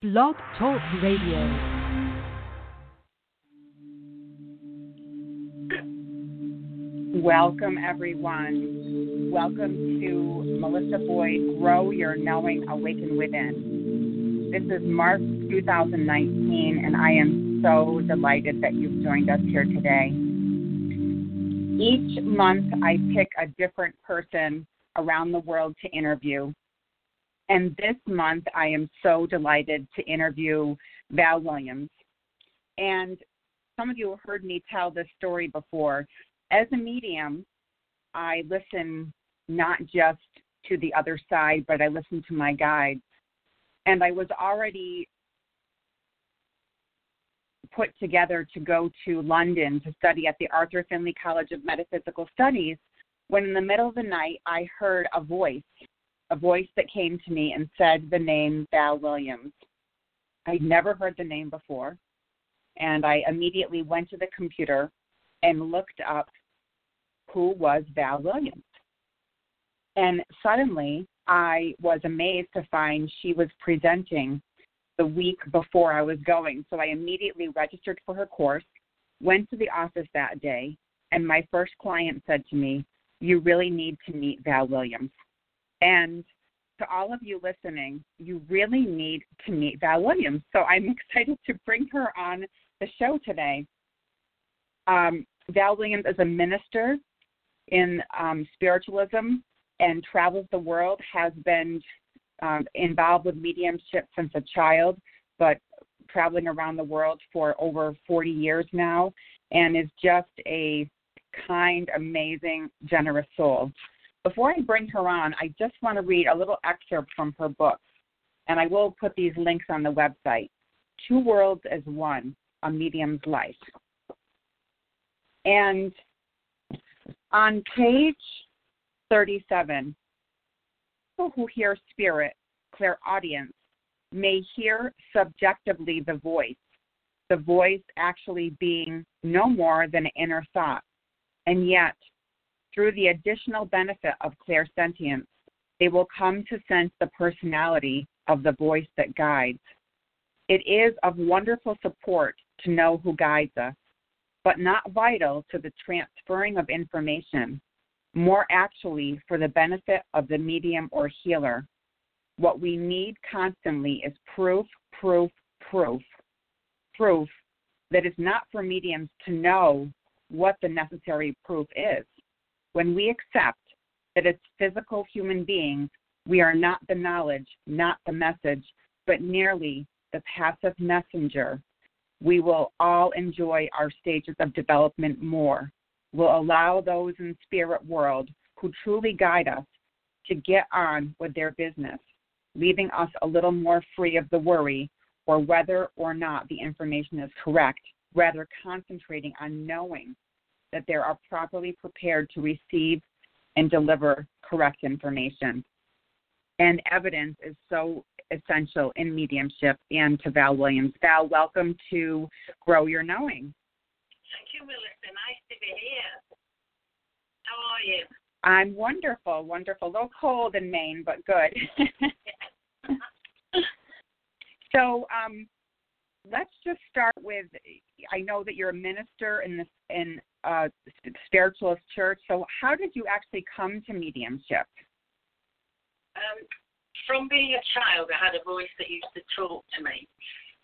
Blog Talk Radio. Welcome, everyone. Welcome to Melissa Boyd Grow Your Knowing Awaken Within. This is March 2019, and I am so delighted that you've joined us here today. Each month, I pick a different person around the world to interview. And this month, I am so delighted to interview Val Williams. And some of you have heard me tell this story before. As a medium, I listen not just to the other side, but I listen to my guides. And I was already put together to go to London to study at the Arthur Findlay College of Metaphysical Studies when in the middle of the night I heard a voice a voice that came to me and said the name Val Williams. I'd never heard the name before, and I immediately went to the computer and looked up who was Val Williams. And suddenly I was amazed to find she was presenting the week before I was going. So I immediately registered for her course, went to the office that day, and my first client said to me, You really need to meet Val Williams. And to all of you listening, you really need to meet Val Williams. So I'm excited to bring her on the show today. Um, Val Williams is a minister in um, spiritualism and travels the world, has been um, involved with mediumship since a child, but traveling around the world for over 40 years now, and is just a kind, amazing, generous soul. Before I bring her on, I just want to read a little excerpt from her book, and I will put these links on the website Two Worlds as One A Medium's Life. And on page 37, people who hear spirit, clairaudience, may hear subjectively the voice, the voice actually being no more than an inner thought. And yet, through the additional benefit of clairsentience, they will come to sense the personality of the voice that guides. It is of wonderful support to know who guides us, but not vital to the transferring of information, more actually for the benefit of the medium or healer. What we need constantly is proof, proof, proof. Proof that is not for mediums to know what the necessary proof is. When we accept that as physical human beings, we are not the knowledge, not the message, but merely the passive messenger, we will all enjoy our stages of development more. We'll allow those in spirit world who truly guide us to get on with their business, leaving us a little more free of the worry or whether or not the information is correct, rather concentrating on knowing that they are properly prepared to receive and deliver correct information. And evidence is so essential in mediumship and to Val Williams. Val, welcome to Grow Your Knowing. Thank you, Melissa. Nice to be here. How are you? I'm wonderful, wonderful. A little cold in Maine, but good. so, um, let's just start with I know that you're a minister in this in uh, spiritualist church. So, how did you actually come to mediumship? Um, from being a child, I had a voice that used to talk to me,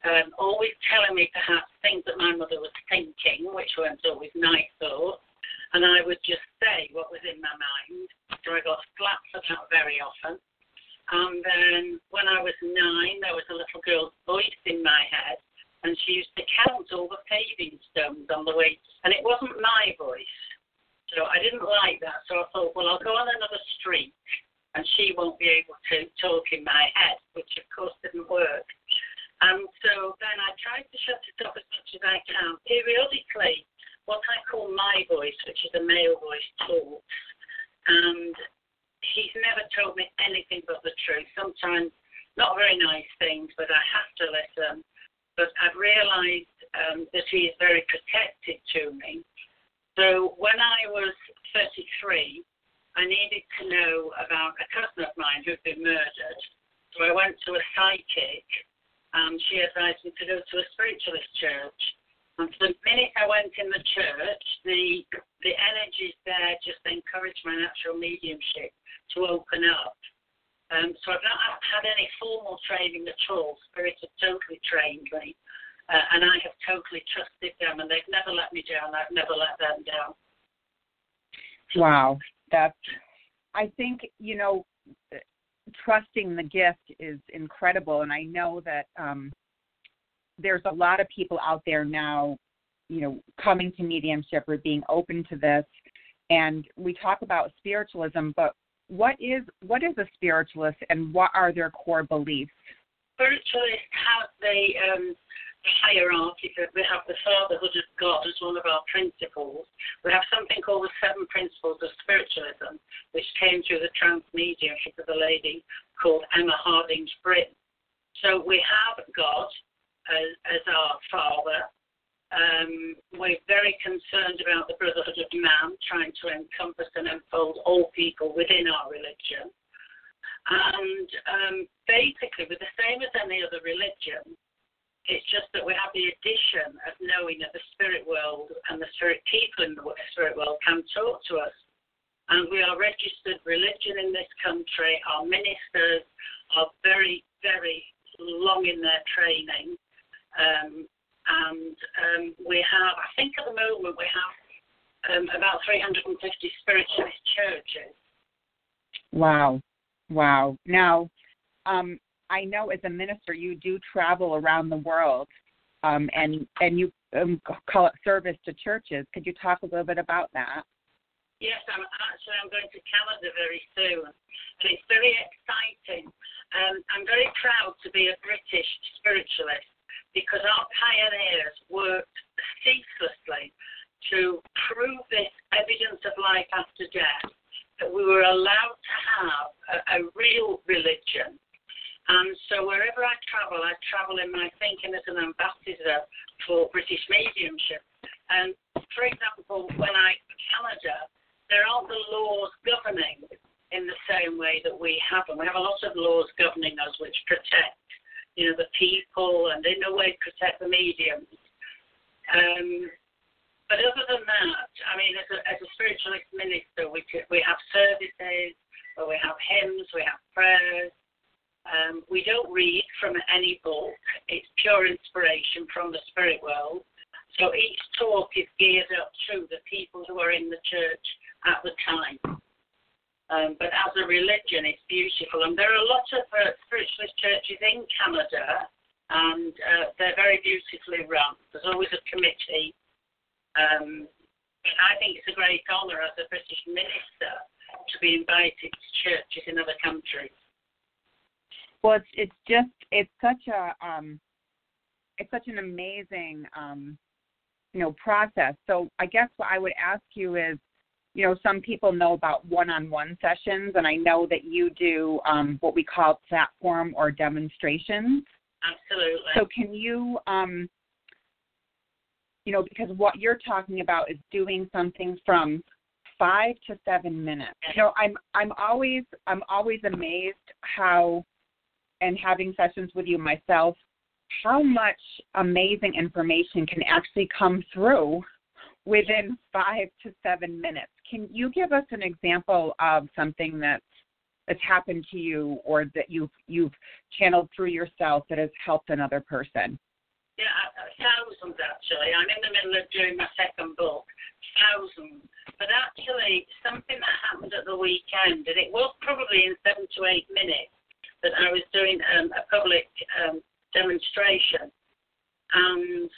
um, always telling me perhaps things that my mother was thinking, which weren't always nice thoughts. And I would just say what was in my mind. So I got slapped that very often. And then when I was nine, there was a little girl's voice in my head and she used to count all the paving stones on the way, and it wasn't my voice. So I didn't like that. So I thought, well, I'll go on another street, and she won't be able to talk in my head, which of course didn't work. And so then I tried to shut it up as much as I can. Periodically, what I call my voice, which is a male voice, talks, and he's never told me anything but the truth. Sometimes not very nice things, but I have to listen but I've realized um, is very protective to me. So when I was 33, I needed to know about a cousin of mine who'd been murdered. So I went to a psychic, and she advised me to go to a spiritualist church. And the minute I went in the church, the the energies there just encouraged my natural mediumship to open up. Um, so I've not had any formal training at all. Spirit have totally trained me, uh, and I have totally trusted them, and they've never let me down. I've never let them down. Wow, that's. I think you know, trusting the gift is incredible, and I know that um, there's a lot of people out there now, you know, coming to mediumship or being open to this. And we talk about spiritualism, but what is what is a spiritualist, and what are their core beliefs? Spiritualists have the um, hierarchy. We have the fatherhood of God as one of our principles. We have something called the seven principles of spiritualism, which came through the trance mediumship of a lady called Emma Hardinge Britten. So we have God as, as our father. Um, we're very concerned about the brotherhood of man, trying to encompass and enfold all people within our religion. And um, basically, we're the same as any other religion. It's just that we have the addition of knowing that the spirit world and the spirit people in the spirit world can talk to us. And we are registered religion in this country. Our ministers are very, very long in their training. Um, and um, we have, I think at the moment, we have um, about 350 spiritualist churches. Wow. Wow. Now, um, I know as a minister you do travel around the world, um, and and you um, call it service to churches. Could you talk a little bit about that? Yes, I'm actually I'm going to Canada very soon, and it's very exciting. Um, I'm very proud to be a British spiritualist because our pioneers worked ceaselessly to prove this evidence of life after death that we were allowed to have a, a real religion and so wherever I travel, I travel in my thinking as an ambassador for British mediumship. And for example, when I Canada, there aren't the laws governing in the same way that we have them. We have a lot of laws governing us which protect, you know, the people and in a way protect the mediums. Um, but other than that, I mean, as a, as a spiritualist minister, we we have services, where we have hymns, we have prayers, um, we don't read from any book. It's pure inspiration from the spirit world. So each talk is geared up to the people who are in the church at the time. Um, but as a religion, it's beautiful. And there are a lot of uh, spiritualist churches in Canada, and uh, they're very beautifully run. There's always a committee. Um, but I think it's a great honour as a British minister to be invited to churches in other countries. Well, it's it's just it's such a um, it's such an amazing um, you know process. So I guess what I would ask you is, you know, some people know about one-on-one sessions, and I know that you do um, what we call platform or demonstrations. Absolutely. So can you, um, you know, because what you're talking about is doing something from five to seven minutes. You know, I'm I'm always I'm always amazed how and having sessions with you myself, how much amazing information can actually come through within five to seven minutes. Can you give us an example of something that's that's happened to you or that you've you've channeled through yourself that has helped another person? Yeah, thousands actually. I'm in the middle of doing my second book, thousands. But actually, something that happened at the weekend, and it was probably in seven to eight minutes, that I was doing um, a public um, demonstration. And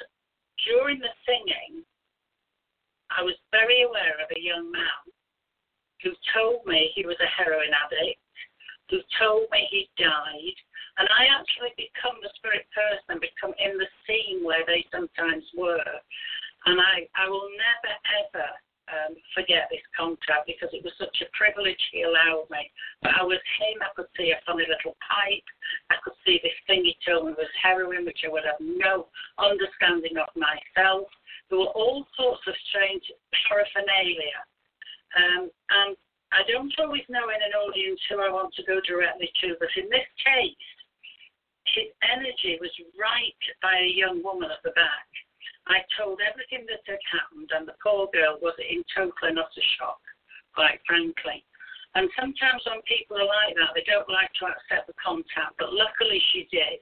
during the singing, I was very aware of a young man who told me he was a heroin addict, who told me he died. And I actually become the spirit person, become in the scene where they sometimes were. And I, I will never, ever um, forget this contact because it was such a privilege he allowed me. But I was him, I could see a funny little pipe, I could see this thing he told me was heroin, which I would have no understanding of myself. There were all sorts of strange paraphernalia. Um, and I don't always know in an audience who I want to go directly to, but in this case, his energy was right by a young woman at the back. I told everything that had happened, and the poor girl was in total and utter shock, quite frankly. And sometimes when people are like that, they don't like to accept the contact, but luckily she did.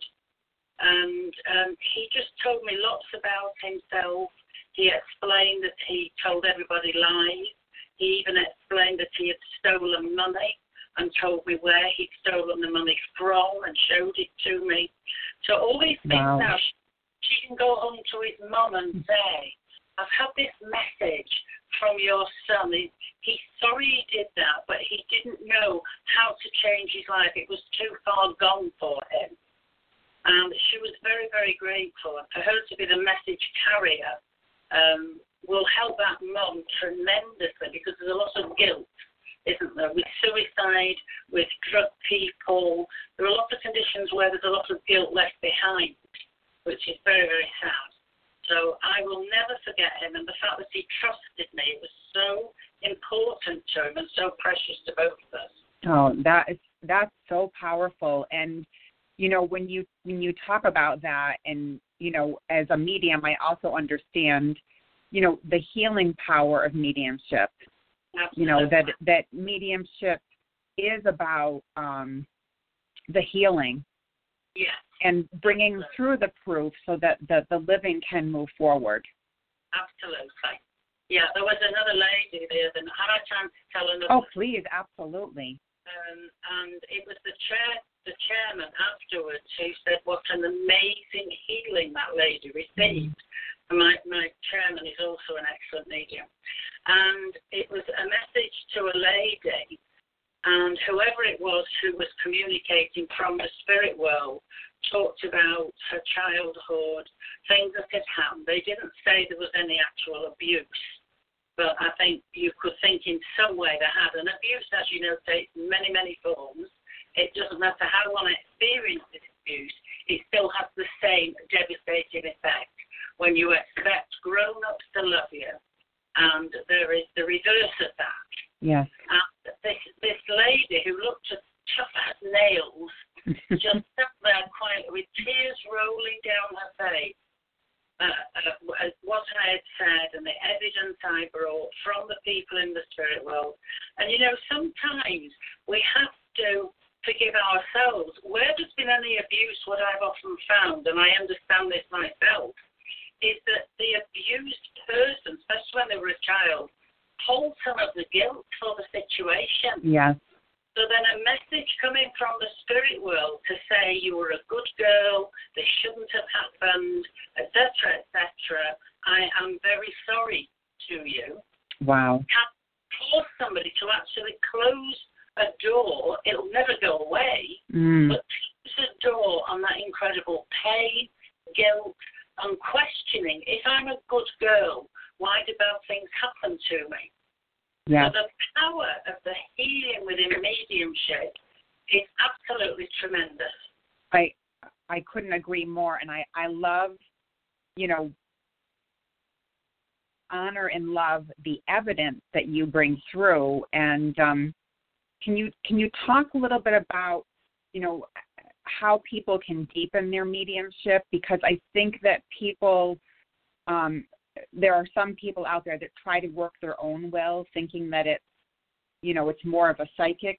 And um, he just told me lots about himself. He explained that he told everybody lies. He even explained that he had stolen money and told me where he'd stolen the money from and showed it to me. So all these things Wow. now, she, she can go home to his mum and say, I've had this message from your son. He's sorry he did that, but he didn't know how to change his life. It was too far gone for him. And she was very, very grateful. And for her to be the message carrier um, will help that mum tremendously because there's a lot of guilt, isn't there? With suicide, with drug people, there are a lot of conditions where there's a lot of guilt left behind, which is very, very sad. So I will never forget him, and the fact that he trusted me was so important to him and so precious to both of us. Oh, that is that's so powerful. And you know, when you when you talk about that, and you know, as a medium, I also understand, you know, the healing power of mediumship. You know that that mediumship is about um, the healing Yeah, and bringing through the proof so that the the living can move forward. absolutely. Yeah, there was another lady there. Then had I time to tell another? Oh, please, absolutely. Um, and it was the chair, the chairman afterwards who said what an amazing healing that lady received. And my my chairman is also an excellent medium, and it was a message to a lady, and whoever it was who was communicating from the spirit world talked about her childhood, things that had happened. They didn't say there was any actual abuse, but I think you could think in some way they had. an abuse, as you know, takes many, many forms. It doesn't matter how one experiences abuse, it still has the same devastating effect when you expect grown ups to love you, and there is the reverse of that. Yes. And this, this lady who looked as tough as nails just with tears rolling down her face. Uh, uh, what I had said and the evidence I brought from the people in the spirit world. And you know, sometimes we have to forgive ourselves. Where there's been any abuse, what I've often found, and I understand this myself, is that the abused person, especially when they were a child, holds some of the guilt for the situation. yes. So then a message coming from the spirit world to say you were a good girl, this shouldn't have happened, etc., etc. I am very sorry to you. Wow. Can force somebody to actually close a door. It'll never go away, Mm. but close a door on that incredible pain, guilt, and questioning. If I'm a good girl, why do bad things happen to me? Yes. So the power of the healing within mediumship is absolutely tremendous. I I couldn't agree more and I I love you know honor and love the evidence that you bring through and um can you can you talk a little bit about you know how people can deepen their mediumship because I think that people um there are some people out there that try to work their own will thinking that it's you know it's more of a psychic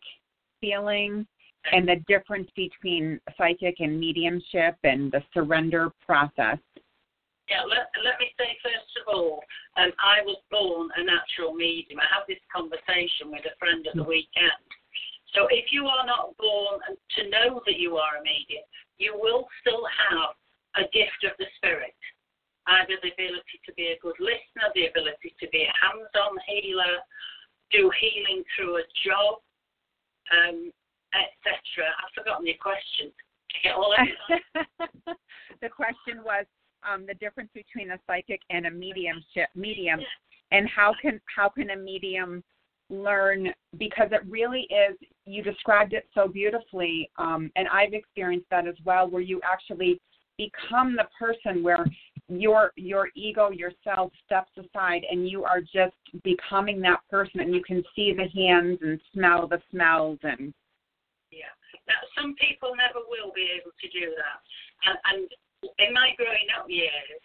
feeling and the difference between psychic and mediumship and the surrender process. Yeah, let, let me say first of all, um, I was born a natural medium. I had this conversation with a friend at the weekend. So if you are not born to know that you are a medium, you will still have a gift of the spirit. Either the ability to be a good listener, the ability to be a hands-on healer, do healing through a job, um, etc. I've forgotten your question. The question was um, the difference between a psychic and a mediumship medium, and how can how can a medium learn because it really is you described it so beautifully um, and i've experienced that as well where you actually become the person where your your ego yourself steps aside and you are just becoming that person and you can see the hands and smell the smells and Yeah. Now, some people never will be able to do that. And, and in my growing up years,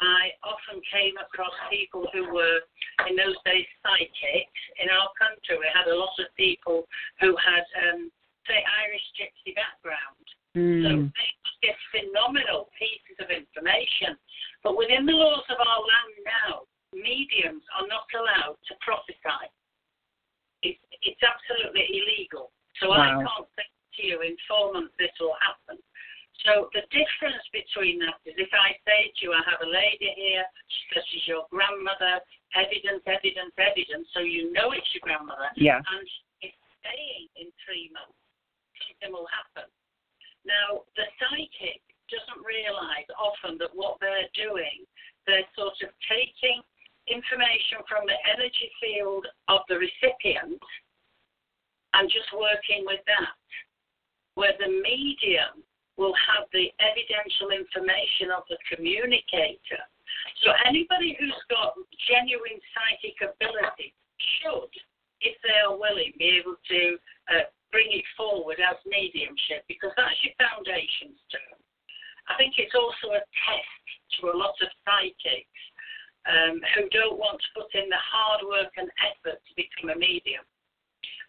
I often came across people who were, in those days, psychics. In our country, we had a lot of people who had, um, say, Irish gypsy background. Mm. So they get phenomenal pieces of information. But within the laws of our land now, mediums are not allowed to prophesy. It's, it's absolutely illegal. So I can't say to you in four months this will happen. So the difference between that is if I say to you, I have a lady here, she says she's your grandmother, evidence, evidence, evidence, so you know it's your grandmother, Yeah. and she's saying in three months something will happen. Now, the psychic doesn't realize often that what they're doing, they're sort of taking information from the energy field of the recipient and just working with that. Where the medium will have the evidential information of the communicator. So anybody who's got genuine psychic ability should, if they are willing, be able to uh, bring it forward as mediumship because that's your foundation stone. I think it's also a test to a lot of psychics um, who don't want to put in the hard work and effort to become a medium.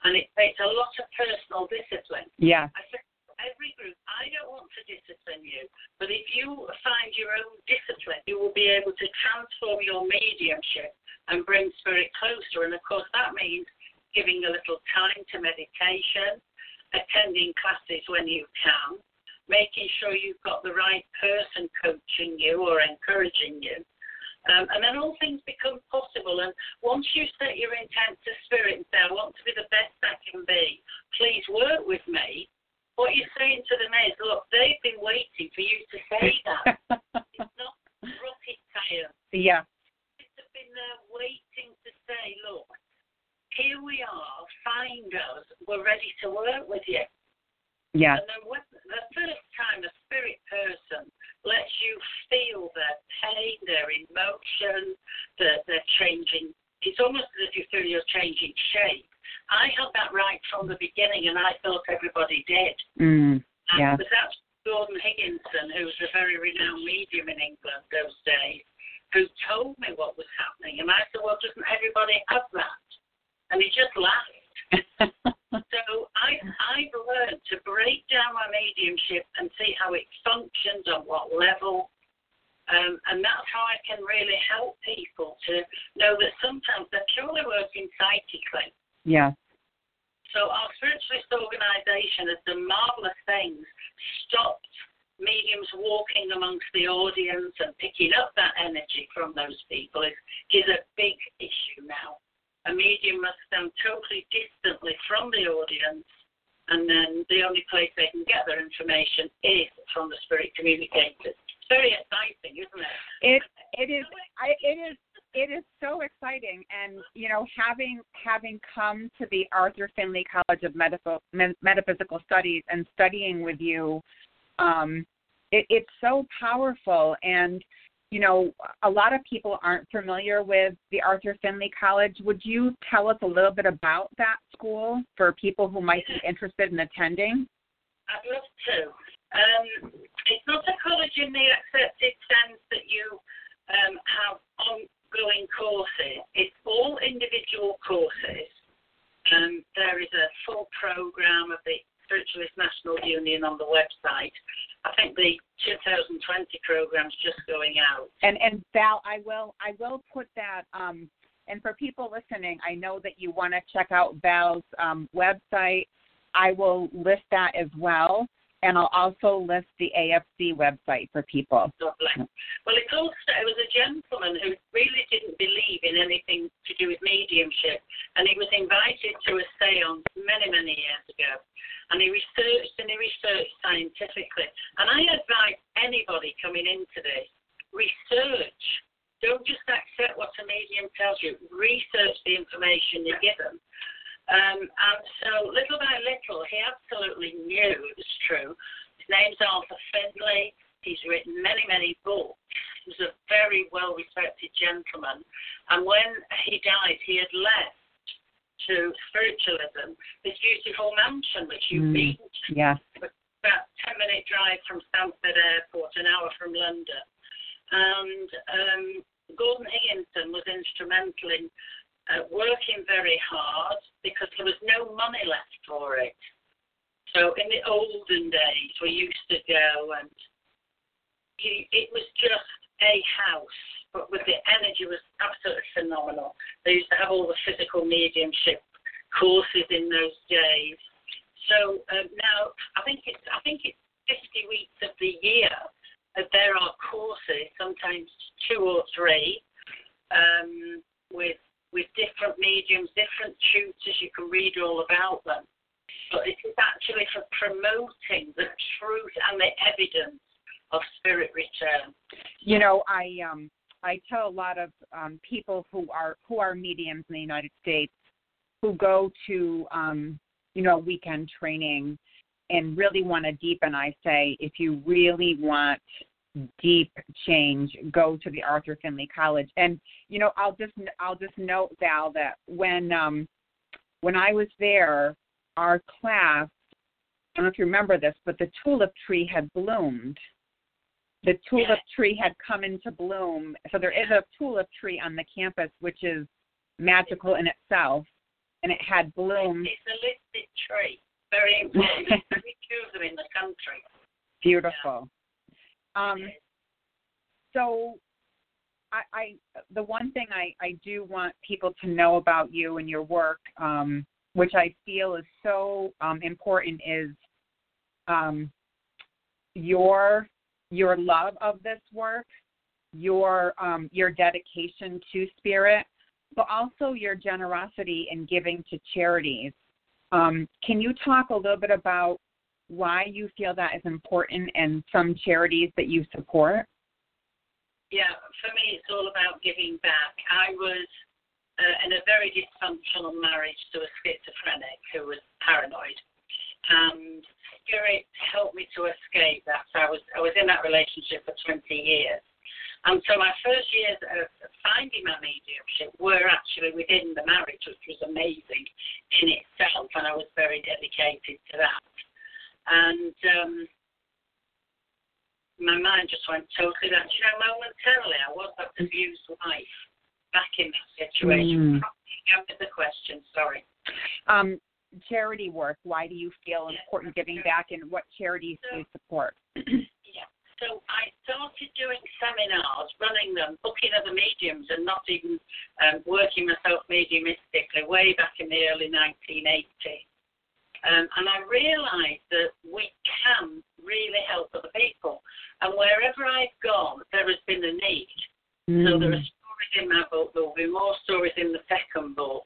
And it takes a lot of personal discipline. Yeah. I said every group, I don't want to discipline you, but if you find your own discipline, you will be able to transform your mediumship and bring spirit closer. And of course, that means giving a little time to meditation, attending classes when you can, making sure you've got the right person coaching you or encouraging you. Um, and then all things become possible. And once you set your intent to spirit and say, I want to be the best I can be, please work with me. What you're saying to them is, look, they've been waiting for you to say that. it's not rocket science. yeah. It's been there waiting to say, look, here we are, find us, we're ready to work with you. Yeah. And then when, the first time a spirit person lets you feel their pain, their emotion, that they're changing, it's almost as if you feel you're changing shape. I had that right from the beginning, and I thought everybody did. Mm. And Yeah. But that's Gordon Higginson, who was a very renowned medium in England those days, who told me what was happening. And I said, well, doesn't everybody have that? And he just laughed. So I, I've learned to break down my mediumship and see how it functions on what level. Um, and that's how I can really help people to know that sometimes they're purely working psychically. yeah. So our spiritualist organisation has done marvellous things, stopped mediums walking amongst the audience and picking up that energy from those people is, is a big issue now. A medium must stand totally distantly from the audience, and then the only place they can get their information is from the spirit communicators. It's very exciting, isn't it? It it is I it is it is so exciting and you know having having come to the Arthur Findlay College of Medical Metaphysical Studies and studying with you um it, it's so powerful and you know a lot of people aren't familiar with the Arthur Findlay College would you tell us a little bit about that school for people who might be interested in attending I'd love to. Um, it's not a college in the accepted sense that you um, have ongoing courses. It's all individual courses. Um, there is a full program of the Spiritualist National Union on the website. I think the 2020 program's just going out. and and Val, I will I will put that um and for people listening, I know that you want to check out Val's um, website. I will list that as well, and I'll also list the AFC website for people. Lovely. Well, it all it was a gentleman who really didn't believe in anything to do with mediumship, and he was invited to a séance many, many years ago, and he researched and he researched scientifically. And I advise anybody coming into this, research. Don't just accept what a medium tells you. Research the information you're given. Um, and so, little by little, he absolutely knew it was true. His name's Arthur Findlay. He's written many, many books. He was a very well respected gentleman. And when he died, he had left to spiritualism, this beautiful mansion which you've Mm. been to. Yes. About ten minute drive from Stansted Airport, an hour from London. And um, Gordon Higginson was instrumental in uh, working very hard because there was no money left for it. So in the olden days, we used to go and it was just a house, but with the energy was absolutely phenomenal. They used to have all the physical mediumship courses in those days. So um, now I think it's I think it's 50 weeks of the year that there are courses, sometimes two or three, um, with with different mediums, different tutors. You can read all about them. But it is actually for promoting the truth and the evidence of spirit return. You know, I um I tell a lot of um people who are who are mediums in the United States who go to um you know weekend training and really want to deepen I say if you really want deep change go to the Arthur Findlay College and you know I'll just I'll just note Val that when um when I was there our class I don't know if you remember this but the tulip tree had bloomed the tulip Yes. tree had come into bloom. So there is a tulip tree on the campus, which is magical in itself, and it had bloomed. It's a listed tree. Very important. Very few of them in the country. Beautiful. Um, so, I, I the one thing I, I do want people to know about you and your work, um, which I feel is so um, important, is um, your your love of this work, your um, your dedication to spirit, but also your generosity in giving to charities. Um, can you talk a little bit about why you feel that is important and some charities that you support? Yeah, for me, it's all about giving back. I was uh, in a very dysfunctional marriage to a schizophrenic who was paranoid, and Spirit helped me to escape that. So I was I was in that relationship for 20 years, and so my first years of finding my mediumship were actually within the marriage, which was amazing in itself, and I was very dedicated to that. And um, my mind just went totally that. You know, momentarily, I was that abused wife back in that situation. Mm. Answer the question. Sorry. Um, charity work. Why do you feel important giving back, and what charities do you support? Yeah. So I started doing seminars, running them, booking other mediums, and not even um, working myself mediumistically way back in the early 1980s. Um, and I realised that we can really help other people. And wherever I've gone, there has been a need. So there are stories in my book. There will be more stories in the second book.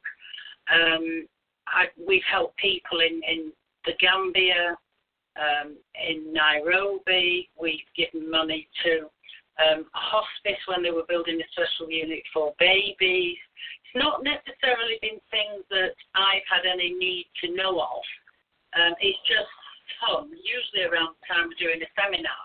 Um, I, we've helped people in, in the Gambia, um, in Nairobi. We've given money to um, a hospice when they were building a special unit for babies. It's not necessarily been things that I've had any need to know of. Um, it's just fun, usually around the time of doing a seminar.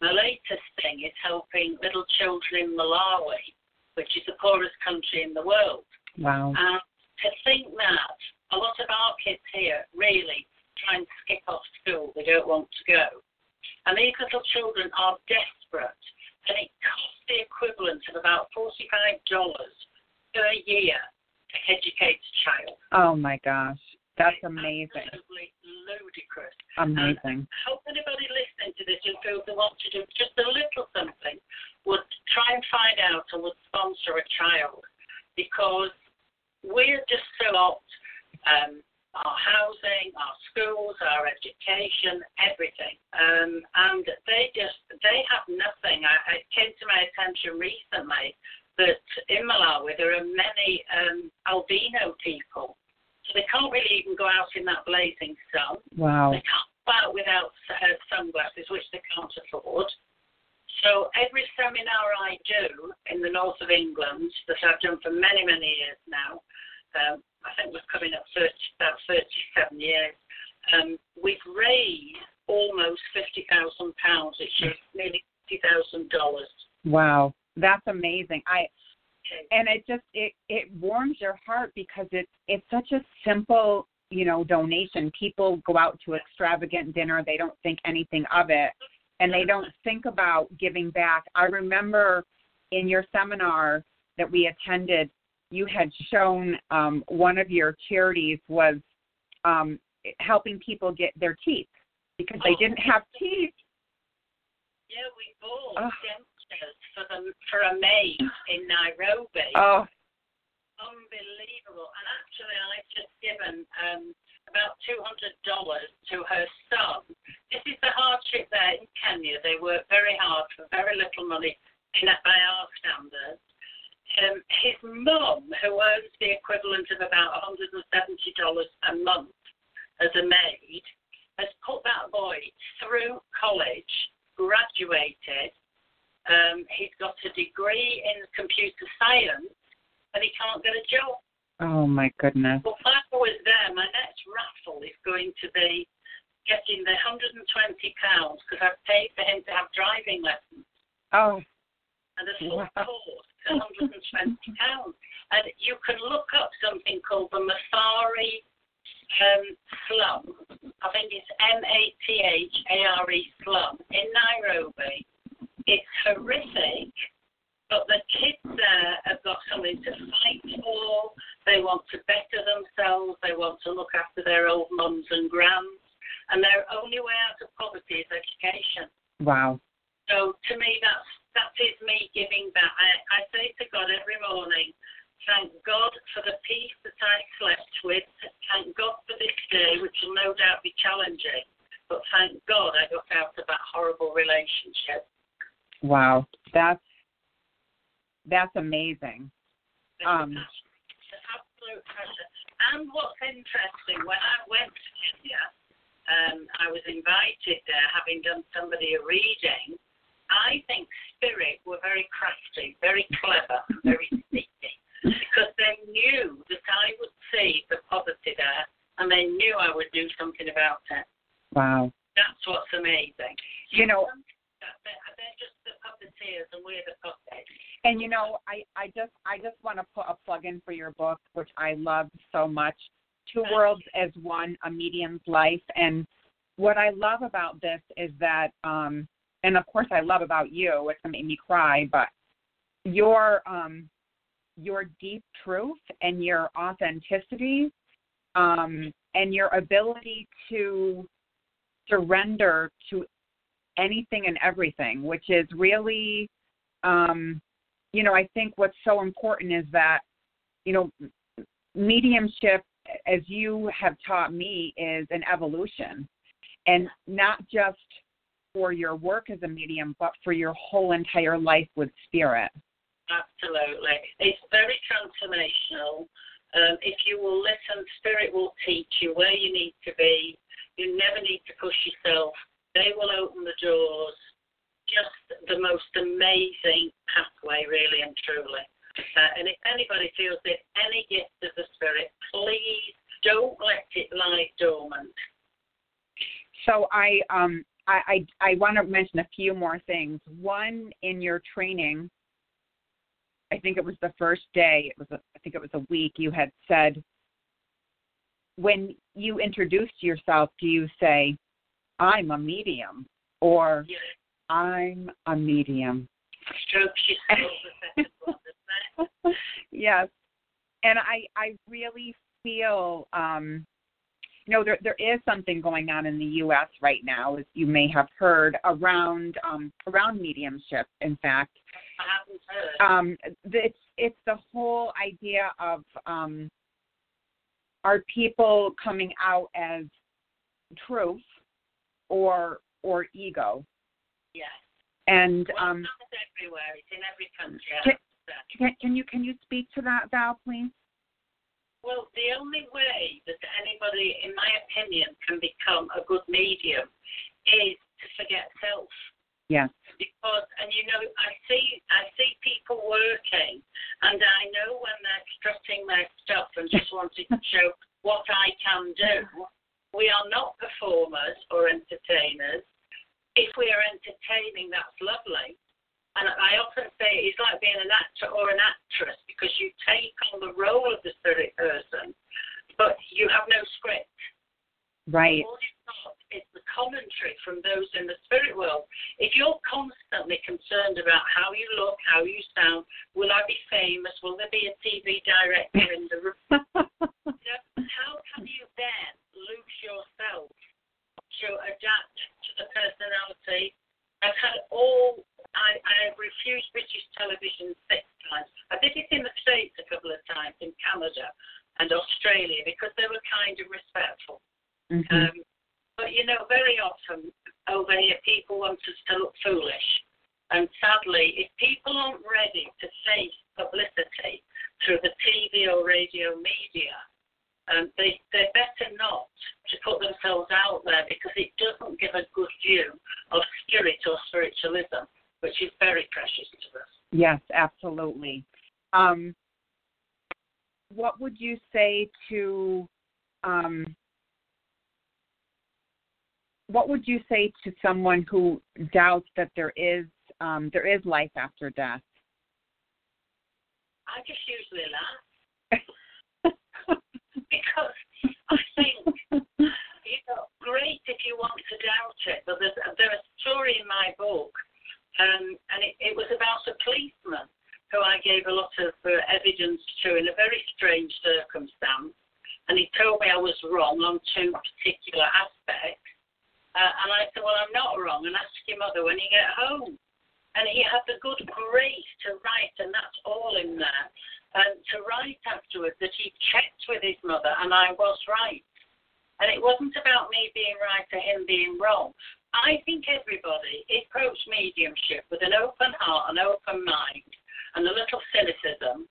My latest thing is helping little children in Malawi, which is the poorest country in the world. Wow. And to think that a lot of our kids here really try and skip off school, they don't want to go. And these little children are desperate, and it costs the equivalent of about $45 per year to educate a child. Oh my gosh, that's amazing. Absolutely ludicrous. Amazing. hope anybody listening to this who feels they want to do just a little something would try and find out and would sponsor a child because we're just so opt um, our housing, our schools, our education, everything. Um, and they just they have nothing. I, it came to my attention recently that in Malawi there are many um, albino people. So they can't really even go out in that blazing sun. Wow. They can't go out without uh, sunglasses, which they can't afford. So every seminar I do in the north of England that I've done for many, many years now, um, I think we're coming up 30, about 37 years, um, we've raised almost £50,000, which is nearly $50,000. Wow. That's amazing. I and it just it it warms your heart because it's it's such a simple you know donation. People go out to extravagant dinner. They don't think anything of it. And they don't think about giving back. I remember in your seminar that we attended you had shown um one of your charities was um helping people get their teeth because they Oh. didn't have teeth. Yeah, we bought Oh. Dentures for them for a maid in Nairobi. oh Unbelievable. And actually, I've just given um, about two hundred dollars to her son. This is the hardship there in Kenya. They work very hard for very little money in by our standards. Um, his mum, who earns the equivalent of about $170 a month as a maid, has put that boy through college, graduated. Um, he's got a degree in computer science, and he can't get a job. oh my goodness Well, while I was there, my next raffle is going to be getting the £120 because I've paid for him to have driving lessons oh and a full Wow. course at £120. And you can look up something called the Mathare um, slum. I think it's M A T H A R E slum in Nairobi. It's horrific, but the kids there have got something to fight for. They want to better themselves. They want to look after their old mums and grands. And their only way out of poverty is education. wow So to me, that's that is me giving back. I, I say to God every morning, thank God for the peace that I slept with. Thank God for this day, which will no doubt be challenging. But thank God I got out of that horrible relationship. Wow, that's that's amazing. Um, absolute pleasure. And what's interesting, when I went to Kenya, um, I was invited there, having done somebody a reading. I think Spirit were very crafty, very clever, very sneaky, because they knew that I would see the poverty there, and they knew I would do something about it. Wow. That's what's amazing. You know, They're, they're just the and we're the puppets. and you know, I I just I just want to put a plug in for your book, which I love so much. Two worlds as one, a medium's life, and what I love about this is that, um, and of course I love about you. It's gonna me cry, but your um, your deep truth and your authenticity, um, and your ability to surrender to anything and everything, which is really, um, you know, I think what's so important is that, you know, mediumship, as you have taught me, is an evolution, and not just for your work as a medium, but for your whole entire life with spirit. Absolutely. It's very transformational. Um, if you will listen, Spirit will teach you where you need to be. You never need to push yourself. They will open the doors. Just the most amazing pathway, really and truly. Uh, and if anybody feels that any gift of the Spirit, please don't let it lie dormant. So I um I I, I want to mention a few more things. One in your training, I think it was the first day. It was a, I think it was a week. You had said when you introduced yourself, do you say, "I'm a medium" or You "I'm a medium"? strokes your soul the second one, doesn't it? yes, and I I really feel um, you know there there is something going on in the U.S. right now, as you may have heard around um, around mediumship. In fact, I haven't heard. um, it's it's the whole idea of um, are people coming out as truth or or ego, yes. and Well, um, it's everywhere. It's in every country. Can- can, can you can you speak to that, Val, please? Well, the only way that anybody, in my opinion, can become a good medium is to forget self. Yes. Because, and you know, I see, I see people working, and I know when they're strutting their stuff and just wanting to show what I can do. We are not performers or entertainers. If we are entertaining, that's lovely. And I often say it's like being an actor or an actress. because you take on the role of the spirit person, but you have no script. Right. All you've got is the commentary from those in the spirit world. If you're constantly concerned about how you look, how you sound, will I be famous? Will there be a TV director in the room? you know, how can you then lose yourself to adapt to the personality? I've had all, I, I have refused British television six times. I did it in the States a couple of times, in Canada and Australia, because they were kind and respectful. Mhm. Um, but you know, very often over here, people want us to look foolish. And sadly, if people aren't ready to face publicity through the TV or radio media, um, they, they're better not to put themselves out there because it doesn't give a good view of spirit or spiritualism, which is very precious to us. Yes, absolutely. Um, what would you say to um, what would you say to someone who doubts that there is um, there is life after death? I just usually laugh because I think you know, great if you want to doubt it, but there's, there's a story in my book, um, and it, it was about a policeman who I gave a lot of uh, evidence to in a very strange circumstance, and he told me I was wrong on two particular aspects. Uh, and I said, Well, I'm not wrong, and ask your mother when you get home. And he had the good grace to write, and that's all in there, and to write afterwards that he checked with his mother, and I was right. And it wasn't about me being right or him being wrong. I think everybody approach mediumship with an open heart, an open mind, and a little cynicism,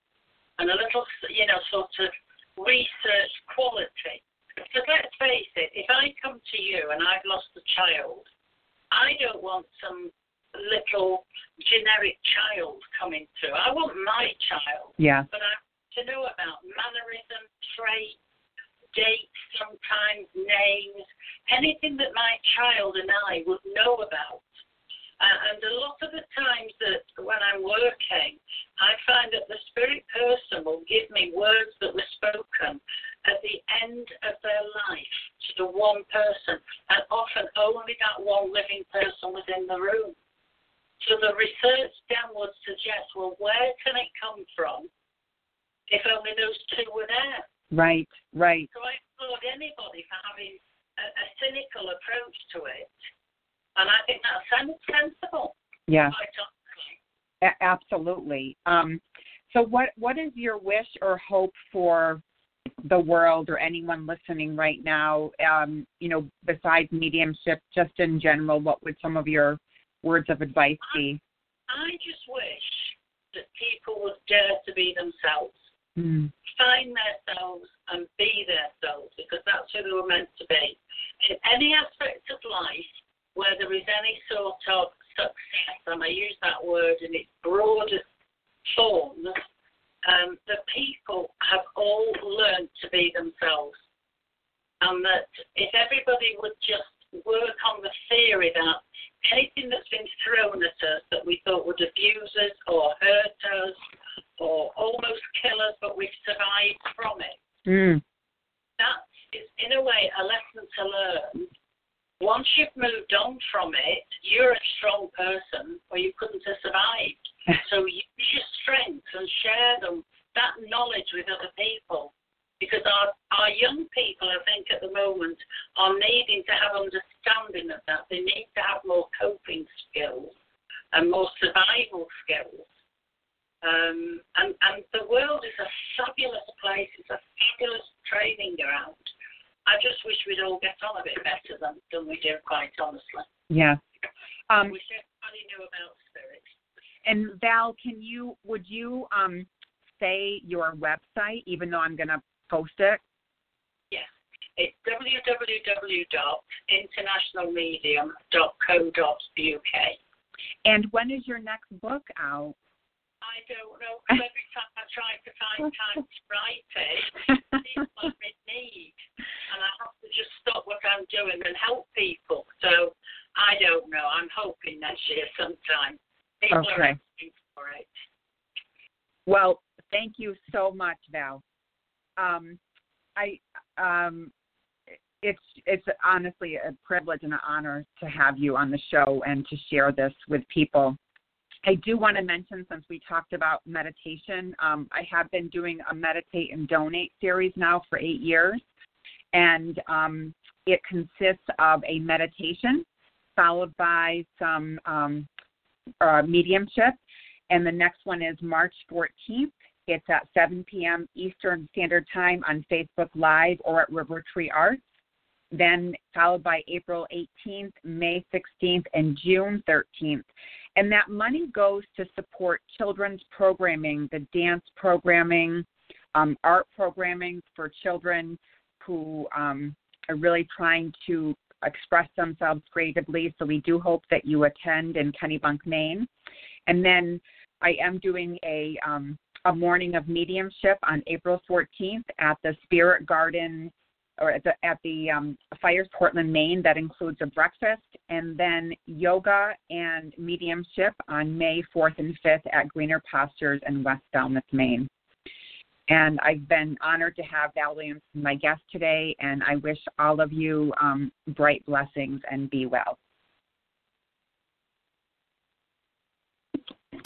and a little, you know, sort of research quality. Because let's face it, if I come to you and I've lost a child, I don't want some little generic child coming through. I want my child, Yeah. but I to know about mannerism, traits, dates, sometimes names, anything that my child and I would know about. Uh, and a lot of the times that when I'm working, I find that the spirit person will give me words that were spoken at the end of their life to the one person, and often only that one living person was in the room. So the research downwards suggests, well, where can it come from if only those two were there? Right. Right. So I applaud anybody for having a, a cynical approach to it. And I think that sounds sensible. Yeah. A- absolutely. Um, so, what what is your wish or hope for the world or anyone listening right now? Um, you know, besides mediumship, just in general, what would some of your words of advice be? I just wish that people would dare to be themselves, Mm. find themselves and be themselves because that's who they were meant to be. In any aspect of life where there is any sort of success, and I use that word in its broadest form, um, the people have all learned to be themselves. And that if everybody would just work on the theory that anything that's been thrown at us that we thought would abuse us or hurt us or almost kill us, but we've survived from it, Mm. that is in a way a lesson to learn. Once you've moved on from it, you're a strong person or you couldn't have survived. So use your strengths and share them, that knowledge with other people. Because our, our young people, I think, at the moment, are needing to have understanding of that. They need to have more coping skills and more survival skills. Um, and, and the world is a fabulous place. It's a fabulous training ground. I just wish we'd all get on a bit better than, than we do, quite honestly. Yeah. Um, wish everybody knew about and Val, can you would you um say your website, even though I'm going to post it? Yes. It's www.internationalmedium.co.uk. And when is your next book out? I don't know. every time I try to find time to write it, it seems like I need. And I have to just stop what I'm doing and help people. So I don't know. I'm hoping next year sometime. People Okay. asking for it. Well, Thank you so much, Val. Um, I um, it's it's honestly a privilege and an honor to have you on the show and to share this with people. I do want to mention, since we talked about meditation, um, I have been doing a meditate and donate series now for eight years, and um, it consists of a meditation followed by some um, uh, mediumship, and the next one is March 14th. It's at 7 p.m. Eastern Standard Time on Facebook Live or at River Tree Arts then followed by April 18th, May 16th, and June 13th. And that money goes to support children's programming, the dance programming, um, art programming for children who um, are really trying to express themselves creatively. So we do hope that you attend in Kennebunk, Maine. And then I am doing a um, a morning of mediumship on April 14th at the Spirit Garden or at the, at the um, Fires Portland, Maine. That includes a breakfast and then yoga and mediumship on May 4th and 5th at Greener Pastures in West Falmouth, Maine. And I've been honored to have Val Williams my guest today, and I wish all of you um, bright blessings and be well.